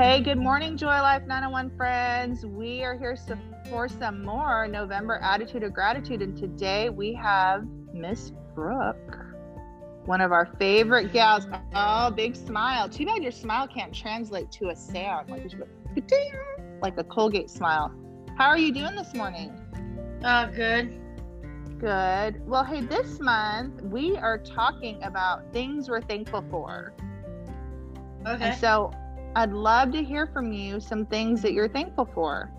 Hey, good morning, Joy Life 901 friends. We are here for some more November Attitude of Gratitude, and today we have Miss Brooke, one of our favorite gals. Oh, big smile. Too bad your smile can't translate to a sound like like a Colgate smile. How are you doing this morning? Uh, good. Good. Well, hey, this month we are talking about things we're thankful for. Okay. And so I'd love to hear from you some things that you're thankful for.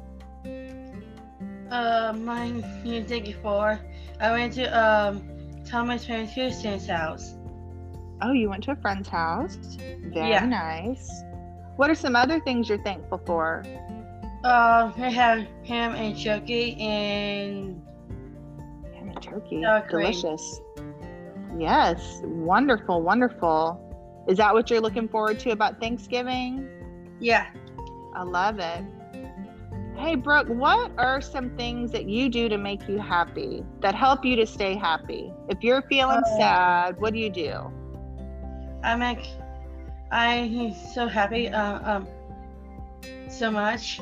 Uh, mine, you thank you for. I went to um Thomas Van Houston's house. Oh, you went to a friend's house. Very Yeah. nice. What are some other things you're thankful for? Um, I have ham and turkey and Ham and turkey. Delicious. Yes. Wonderful. Wonderful. Is that what you're looking forward to about Thanksgiving? yeah. I love it. Hey, Brooke, what are some things that you do to make you happy that help you to stay happy? If you're feeling Uh, sad, what do you do? I make. I'm so happy. Uh, um, so much.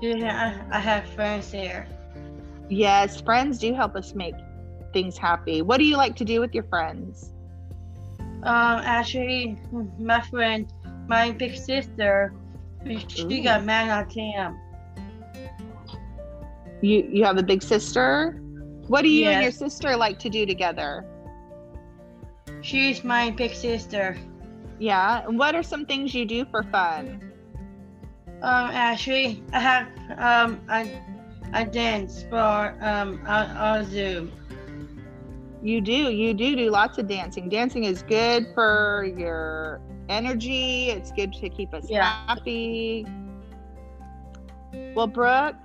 Yeah, I, I have friends there. Yes, friends do help us make things happy. What do you like to do with your friends? Um, actually, my friend, my big sister, she Ooh. got mad at him. You you have a big sister? What do you and your sister like to do together? She's my big sister. Yeah. And what are some things you do for fun? Um, actually, I have um a a dance for um on, on Zoom. You do. You do do lots of dancing. Dancing is good for your energy. It's good to keep us Yeah. happy. Well, Brooke,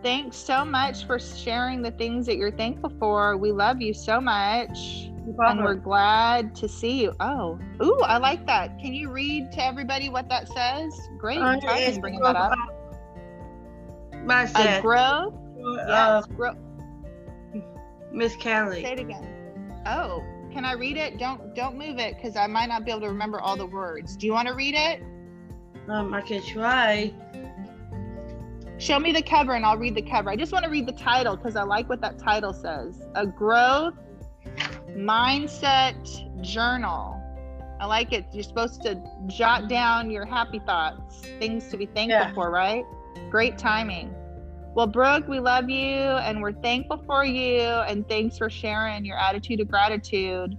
thanks so much for sharing the things that you're thankful for. We love you so much. And we're glad to see you. Oh, ooh, I like that. Can you read to everybody what that says? Great. Uh, it's bringing that up. My growth. uh, Yes. Grow. Miss Kelly, Say it again. Oh, can I read it? Don't don't move it because I might not be able to remember all the words. Do you want to read it? Um, I can try. Show me the cover and I'll read the cover. I just want to read the title because I like what that title says. A growth mindset journal. I like it. You're supposed to jot down your happy thoughts, things to be thankful Yeah. for, right? Great timing. Well, Brooke, we love you and we're thankful for you. And thanks for sharing your attitude of gratitude.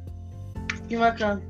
You're welcome.